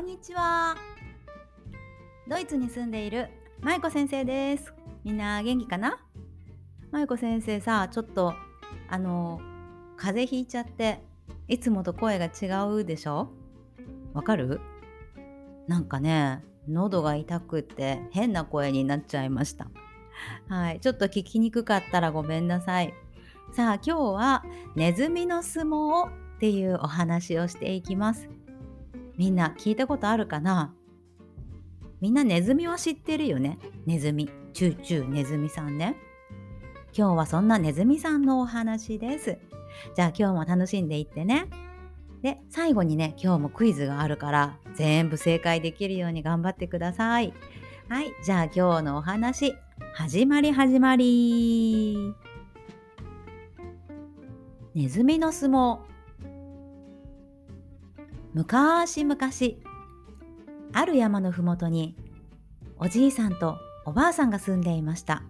んにちは。ドイツに住んでいるまいこ先生です。みんな元気かな？まいこ先生さちょっとあの風邪ひいちゃっていつもと声が違うでしょ？わかる？なんかね喉が痛くって変な声になっちゃいました。はいちょっと聞きにくかったらごめんなさい。さあ今日はネズミの相撲っていうお話をしていきます。みんな聞いたことあるかな？みんなネズミは知ってるよね？ネズミ。チューチューネズミさんね。今日はそんなネズミさんのお話です。じゃあ今日も楽しんでいってね。で最後にね今日もクイズがあるから全部正解できるように頑張ってください。はいじゃあ今日のお話始まり始まり。ネズミの相撲。昔々ある山のふもとにおじいさんとおばあさんが住んでいました。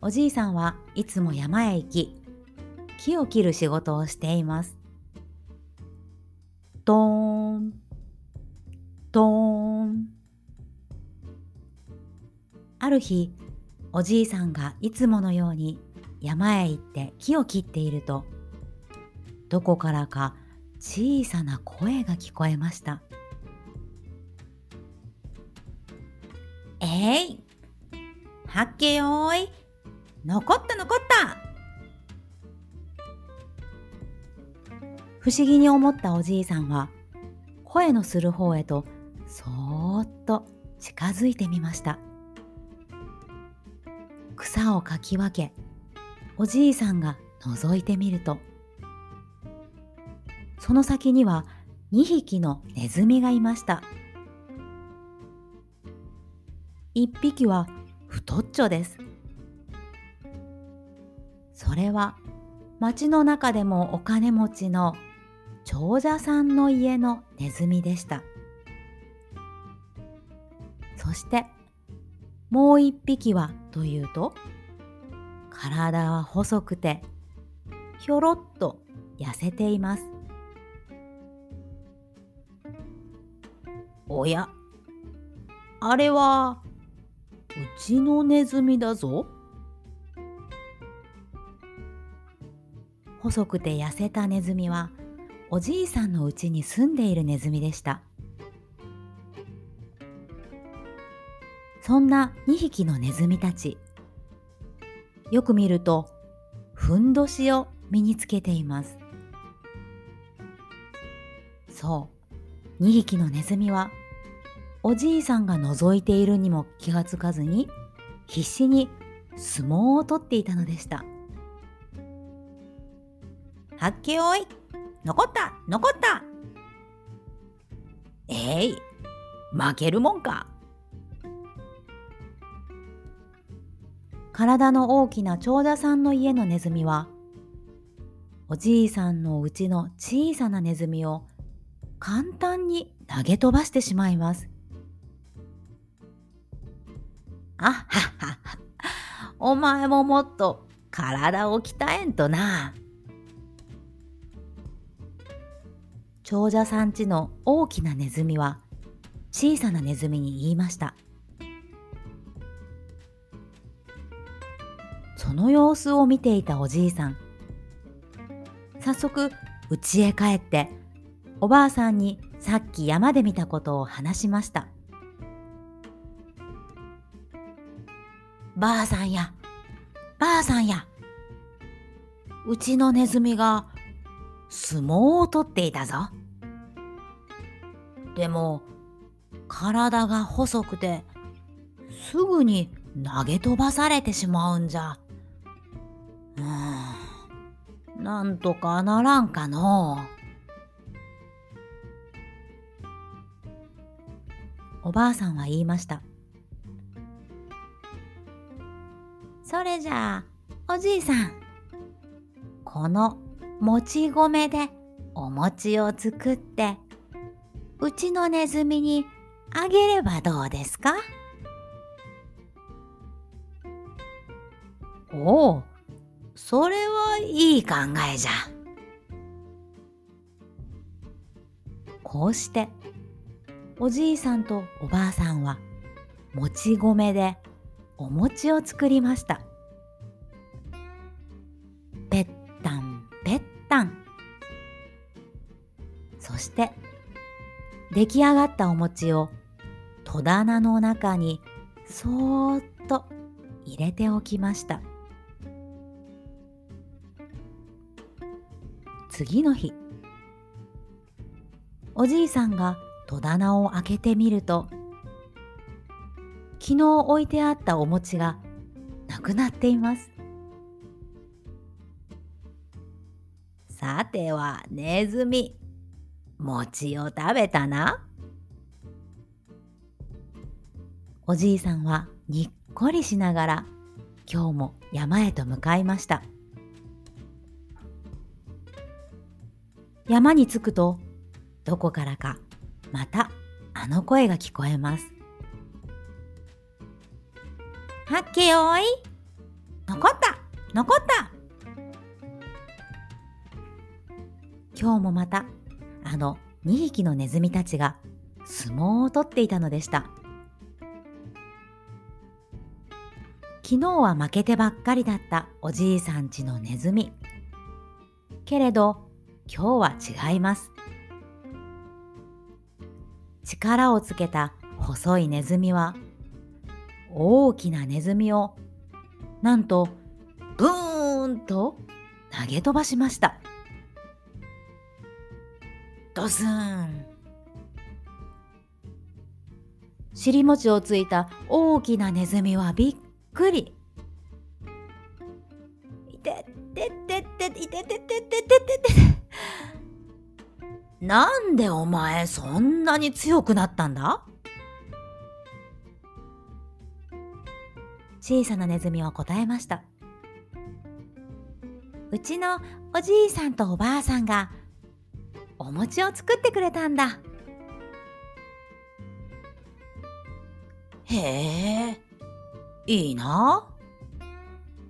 おじいさんはいつも山へ行き木を切る仕事をしています。トーントーン。ある日おじいさんがいつものように山へ行って木を切っているとどこからか小さな声が聞こえました「えいはっけよーい。残った残った!」不思議に思ったおじいさんは声のする方へとそーっと近づいてみました。草をかき分けおじいさんが覗いてみるとその先には2匹のネズミがいました。1匹は太っちょです。それは町の中でもお金持ちの長者さんの家のネズミでした。そしてもう一匹はというと体は細くてひょろっと痩せています。おやあれはうちのネズミだぞ。細くて痩せたネズミはおじいさんのうちに住んでいるネズミでした。そんな2匹のネズミたちよく見るとふんどしを身につけています。そう2匹のネズミはおじいさんが覗いているにも気がつかずに必死に相撲を取っていたのでした。はっけおい残った残った。えい負けるもんか。体の大きな長者さんの家のネズミはおじいさんのうちの小さなネズミを簡単に投げ飛ばしてしまいますあっははお前ももっと体を鍛えんとな。長者さんちの大きなネズミは小さなネズミに言いました。その様子を見ていたおじいさん。早速家へ帰っておばあさんにさっき山で見たことを話しました。ばあさんや、ばあさんや、うちのネズミが相撲を取っていたぞ。でも、体が細くて、すぐに投げ飛ばされてしまうんじゃ。うん、なんとかならんかのおばあさんは言いました。それじゃあ、おじいさん。このもち米でお餅を作って、うちのネズミにあげればどうですか？おお、それはいい考えじゃ。こうしておじいさんとおばあさんはもち米でお餅を作りました。ぺったんぺったん。そして出来上がったお餅を戸棚の中にそーっと入れておきました。次の日おじいさんが戸棚を開けてみると昨日置いてあったお餅がなくなっています。さてはネズミ餅を食べたな。おじいさんはにっこりしながら今日も山へと向かいました。山に着くとどこからかまたあの声が聞こえます。はっけよい。残った。残った。今日もまたあの2匹のネズミたちが相撲をとっていたのでした。昨日は負けてばっかりだったおじいさんちのネズミ。けれど今日は違います。力をつけた細いネズミは大きなネズミをなんとブーンと投げ飛ばしました。ドスン。尻餅をついた大きなネズミはびっくり。いてっててっていててなんでお前そんなに強くなったんだ？小さなネズミは答えましたうちのおじいさんとおばあさんがお餅を作ってくれたんだ。へえ、いいな。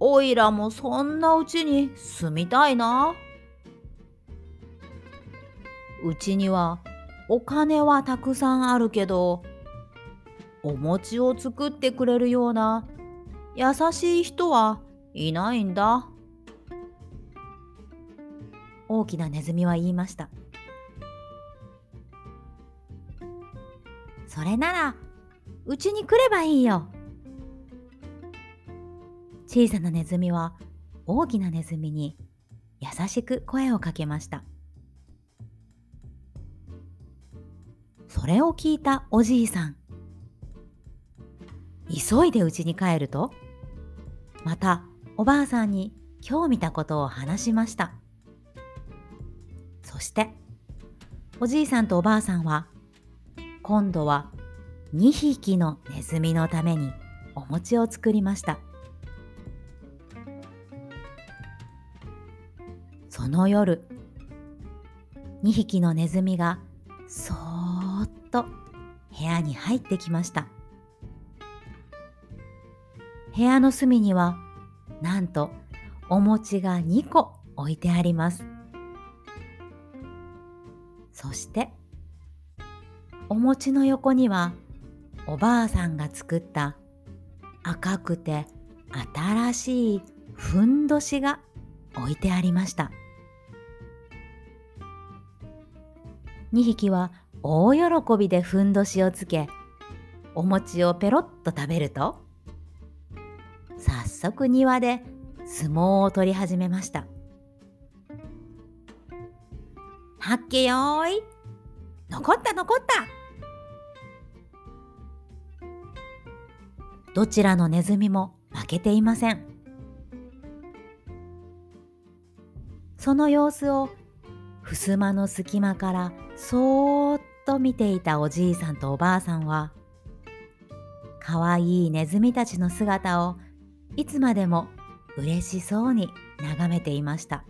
おいらもそんなうちに住みたいな。うちにはお金はたくさんあるけど、お餅を作ってくれるような優しい人はいないんだ。大きなネズミは言いました。それならうちに来ればいいよ小さなネズミは大きなネズミに優しく声をかけましたそれを聞いたおじいさん。急いで家に帰るとまたおばあさんに今日見たことを話しました。そしておじいさんとおばあさんは今度は2匹のネズミのためにお餅を作りました。その夜2匹のネズミがそーっと部屋に入ってきました。部屋の隅にはなんとお餅が2個置いてあります。そしてお餅の横にはおばあさんが作った赤くて新しいふんどしが置いてありました。2匹は大喜びでふんどしをつけお餅をペロッと食べると早速庭で相撲を取り始めました。はっけよーい。残った残った。どちらのネズミも負けていません。その様子を襖の隙間からそーっと見ていたおじいさんとおばあさんはかわいいネズミたちの姿をいつまでも嬉しそうに眺めていました。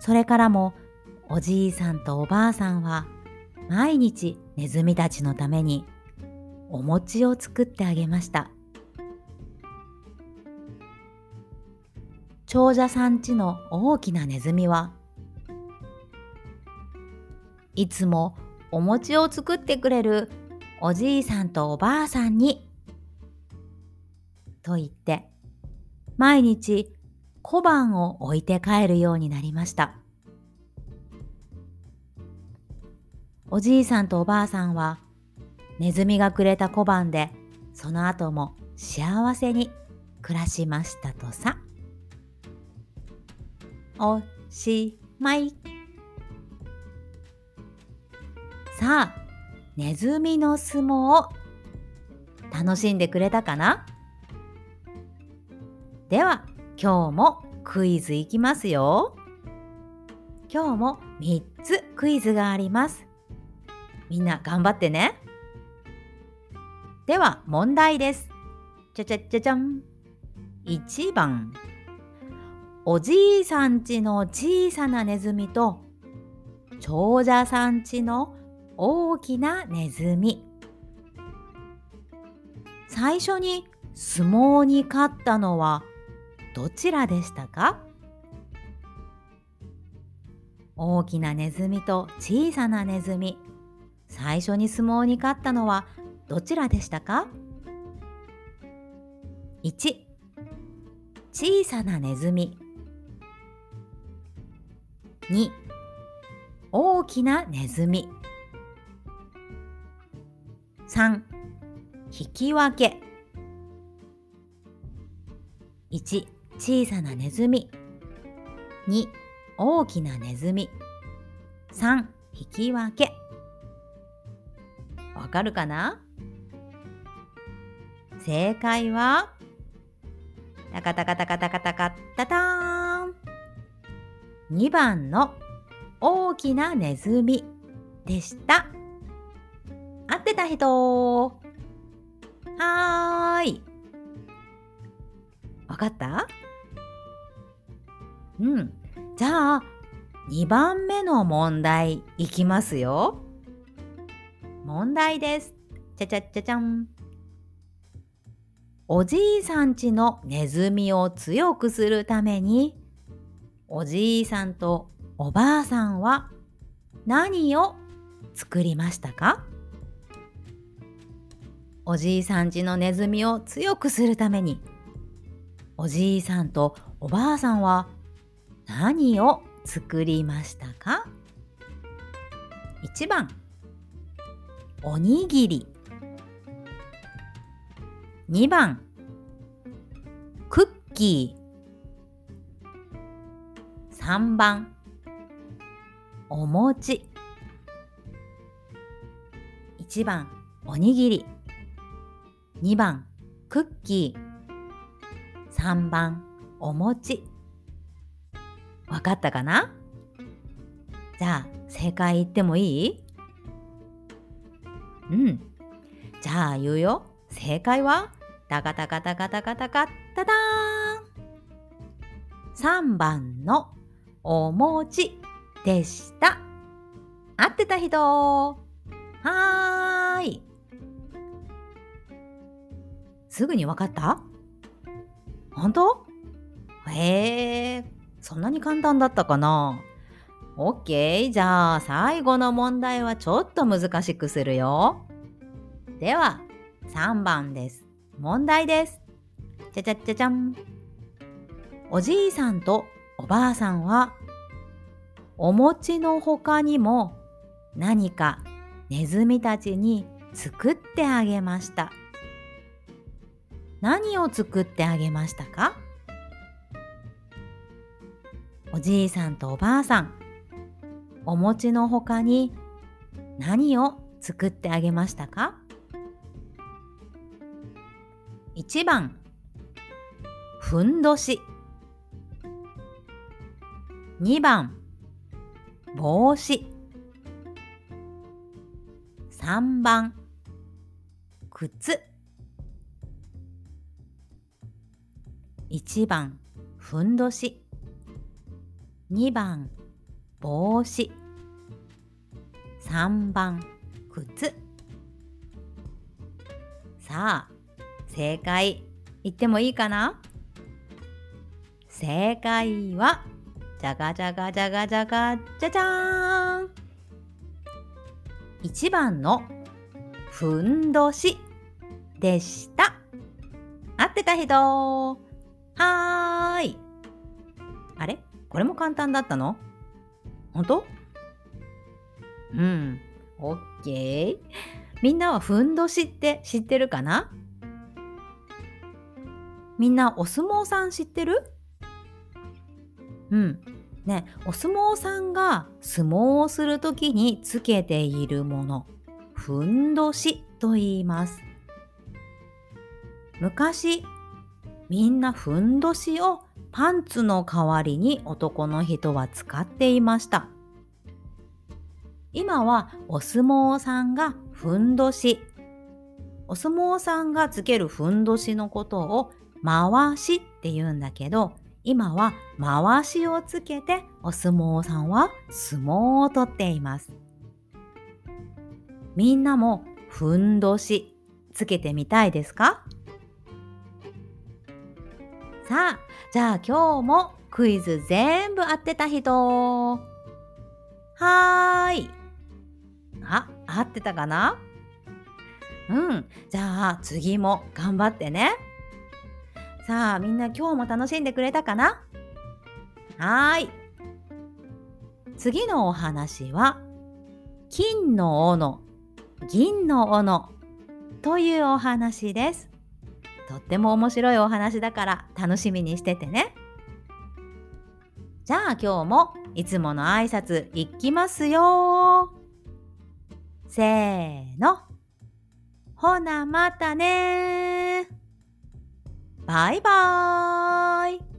それからもおじいさんとおばあさんは毎日ネズミたちのためにお餅を作ってあげました。長者さんちの大きなネズミはいつもお餅を作ってくれるおじいさんとおばあさんに、と言って、毎日小判を置いて帰るようになりました。おじいさんとおばあさんはネズミがくれた小判でその後も幸せに暮らしましたとさ。おしまい。さあ、ネズミの相撲楽しんでくれたかな？では今日もクイズいきますよ。今日も3つクイズがあります。みんな頑張ってね。では問題です。じゃじゃじゃじゃん。1番。おじいさんちの小さなネズミと長者さんちの大きなネズミ。最初に相撲に勝ったのはどちらでしたか？大きなネズミと小さなネズミ最初に相撲に勝ったのはどちらでしたか ?1 小さなネズミ2大きなネズミ3引き分け。1小さなネズミ。2大きなネズミ。3引き分け。わかるかな？正解は？タカタカタカタカタカタターン。2番の大きなネズミでした。合ってた人はーいわかった？うん。じゃあ、2番目の問題いきますよ。問題です。ちゃちゃちゃちゃん。おじいさんちのネズミを強くするために、おじいさんとおばあさんは何を作りましたか？おじいさんちのネズミを強くするために、おじいさんとおばあさんは何を作りましたか ?1 番。おにぎり。2番。クッキー。3番。お餅。1番。おにぎり。2番クッキー3番お餅わかったかな？じゃあ正解言ってもいい？うん。じゃあ言うよ。正解はタカタカタカタカタカタターン !3 番のお餅でした。合ってた人はーい。すぐにわかった？本当？へえ、そんなに簡単だったかな ?OK。じゃあ最後の問題はちょっと難しくするよ。では3番です。問題です。じゃじゃじゃじゃん。おじいさんとおばあさんはお餅の他にも何かネズミたちに作ってあげました。何を作ってあげましたか？おじいさんとおばあさん、お餅の他に何を作ってあげましたか ?1 番、ふんどし。2番、帽子。3番、靴。1番、ふんどし。2番帽子。3番靴。さあ正解。言ってもいいかな？正解はじゃがじゃがじゃがじゃがじゃじゃーん。1番のふんどしでした。合ってた人。はーい。あれ？これも簡単だったの？本当？うん。オッケー。みんなはふんどしって知ってるかな？みんなお相撲さん知ってる？うん。ね、お相撲さんが相撲をするときにつけているもの、ふんどしと言います。昔、みんなふんどしをパンツの代わりに男の人は使っていました。今はお相撲さんがふんどし、お相撲さんがつけるふんどしのことを回しって言うんだけど、今は回しをつけてお相撲さんは相撲をとっています。みんなもふんどしつけてみたいですか？さあ、じゃあ今日もクイズ全部合ってた人はーい。あ、合ってたかな？うん。じゃあ次も頑張ってね。さあ、みんな今日も楽しんでくれたかな？はーい。次のお話は、金の斧、銀の斧というお話です。とっても面白いお話だから楽しみにしててね。じゃあ今日もいつもの挨拶いきますよ。せーの。ほなまたねバイバーイ